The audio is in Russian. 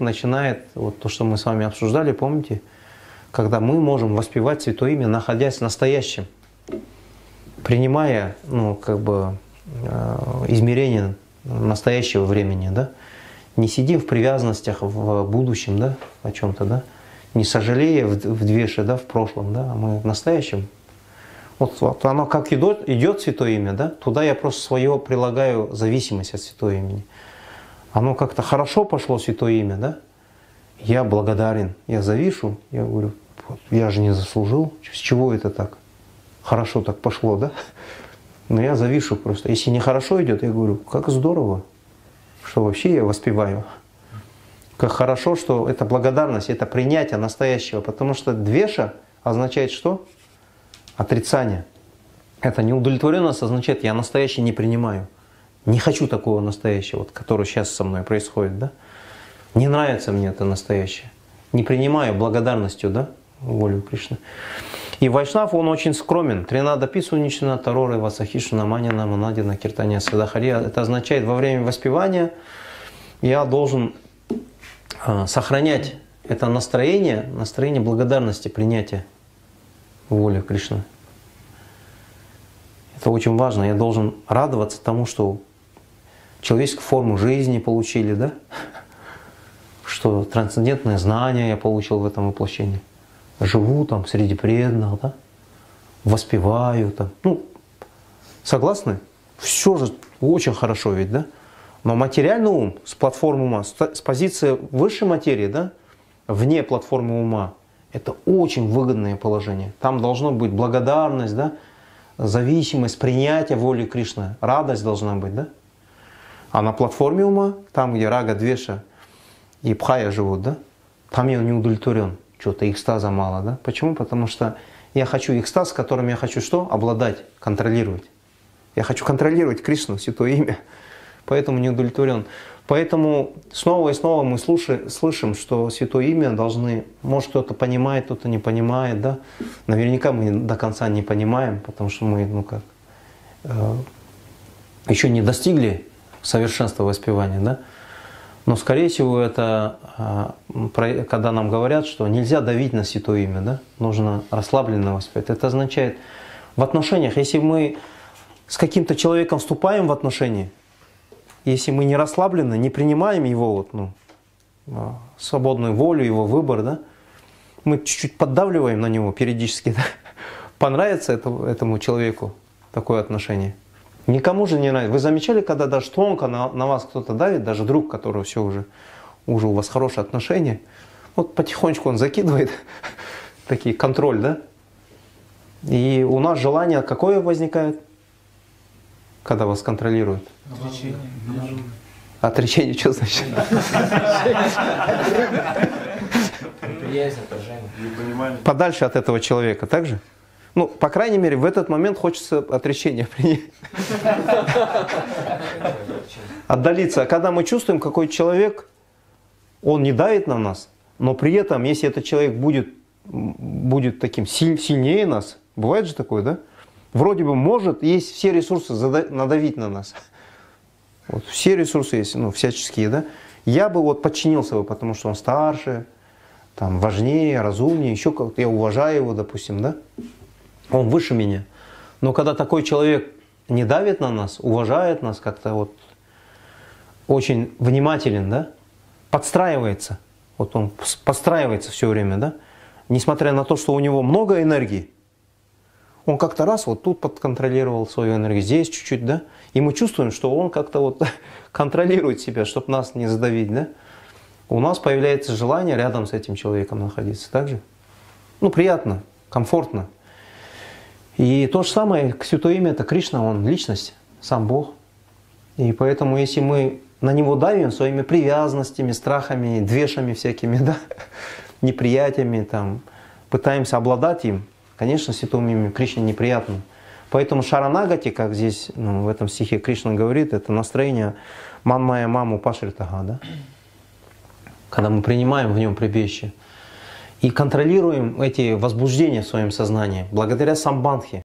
начинает, вот то, что мы с вами обсуждали, помните, когда мы можем воспевать Святое Имя, находясь в настоящем, принимая, ну, как бы, э, измерение настоящего времени, да, не сидим в привязанностях в будущем, да, о чем-то, да, не сожалея в, в двеше, да, в прошлом, да, а мы в настоящем. Вот, вот оно как идет, идет Святое Имя, да, туда я просто свое прилагаю зависимость от Святого Имени. Оно как-то хорошо пошло Святое Имя, да, я благодарен, я завишу, я говорю, я же не заслужил, с чего это так? Хорошо так пошло, да? Но я завишу просто. Если нехорошо идет, я говорю, как здорово, что вообще я воспеваю. Как хорошо, что это благодарность, это принятие настоящего. Потому что двеша означает что? Отрицание. Это неудовлетворенность означает, я настоящий не принимаю. Не хочу такого настоящего, вот, который сейчас со мной происходит. Да? Не нравится мне это настоящее. Не принимаю благодарностью да, волю Кришны. И Вайшнав, он очень скромен. Тринада Писунична, Тароры, Васахишна, Манина, Манадина, Киртания, Садахария. Это означает, во время воспевания я должен а, сохранять это настроение, настроение благодарности, принятия воли Кришны. Это очень важно. Я должен радоваться тому, что человеческую форму жизни получили, да? что трансцендентное знание я получил в этом воплощении. Живу там среди преданных, да? воспеваю там. Ну, согласны? Все же очень хорошо ведь, да? Но материальный ум с платформы ума, с позиции высшей материи, да, вне платформы ума, это очень выгодное положение. Там должно быть благодарность, да, зависимость, принятие воли Кришны, радость должна быть, да? А на платформе ума, там, где рага, двеша и пхая живут, да, там я не удовлетворен, что-то экстаза мало, да? Почему? Потому что я хочу экстаз, которым я хочу что? Обладать, контролировать. Я хочу контролировать Кришну, Святое Имя поэтому не удовлетворен. Поэтому снова и снова мы слушаем, слышим, что Святое Имя должны, может кто-то понимает, кто-то не понимает, да. Наверняка мы до конца не понимаем, потому что мы, ну как, э, еще не достигли совершенства воспевания, да. Но, скорее всего, это, э, когда нам говорят, что нельзя давить на Святое Имя, да, нужно расслабленно воспевать. Это означает, в отношениях, если мы с каким-то человеком вступаем в отношения, если мы не расслаблены, не принимаем его вот, ну, а, свободную волю, его выбор, да, мы чуть-чуть поддавливаем на него периодически. Да? Понравится это, этому человеку такое отношение? Никому же не нравится. Вы замечали, когда даже тонко на, на вас кто-то давит, даже друг, которого все уже, уже у вас хорошие отношения, вот потихонечку он закидывает такие контроль, да? И у нас желание какое возникает? когда вас контролируют? Отречение. Отречение, что значит? Подальше от этого человека, так же? Ну, по крайней мере, в этот момент хочется отречение принять. Отдалиться. А когда мы чувствуем, какой человек, он не давит на нас, но при этом, если этот человек будет, будет таким сильнее нас, бывает же такое, да? вроде бы может, есть все ресурсы надавить на нас. Вот все ресурсы есть, ну, всяческие, да. Я бы вот подчинился бы, потому что он старше, там, важнее, разумнее, еще как-то я уважаю его, допустим, да. Он выше меня. Но когда такой человек не давит на нас, уважает нас, как-то вот очень внимателен, да, подстраивается, вот он подстраивается все время, да, несмотря на то, что у него много энергии, он как-то раз вот тут подконтролировал свою энергию, здесь чуть-чуть, да? И мы чувствуем, что он как-то вот контролирует себя, чтобы нас не задавить, да? У нас появляется желание рядом с этим человеком находиться, так же? Ну, приятно, комфортно. И то же самое, Святое Имя – это Кришна, Он личность, сам Бог. И поэтому, если мы на Него давим своими привязанностями, страхами, двешами всякими, да, неприятиями, там, пытаемся обладать им – Конечно, святому имя Кришне неприятно. Поэтому шаранагати, как здесь ну, в этом стихе Кришна говорит, это настроение манмая маму пашритага, да? когда мы принимаем в нем прибежище и контролируем эти возбуждения в своем сознании благодаря самбанхе.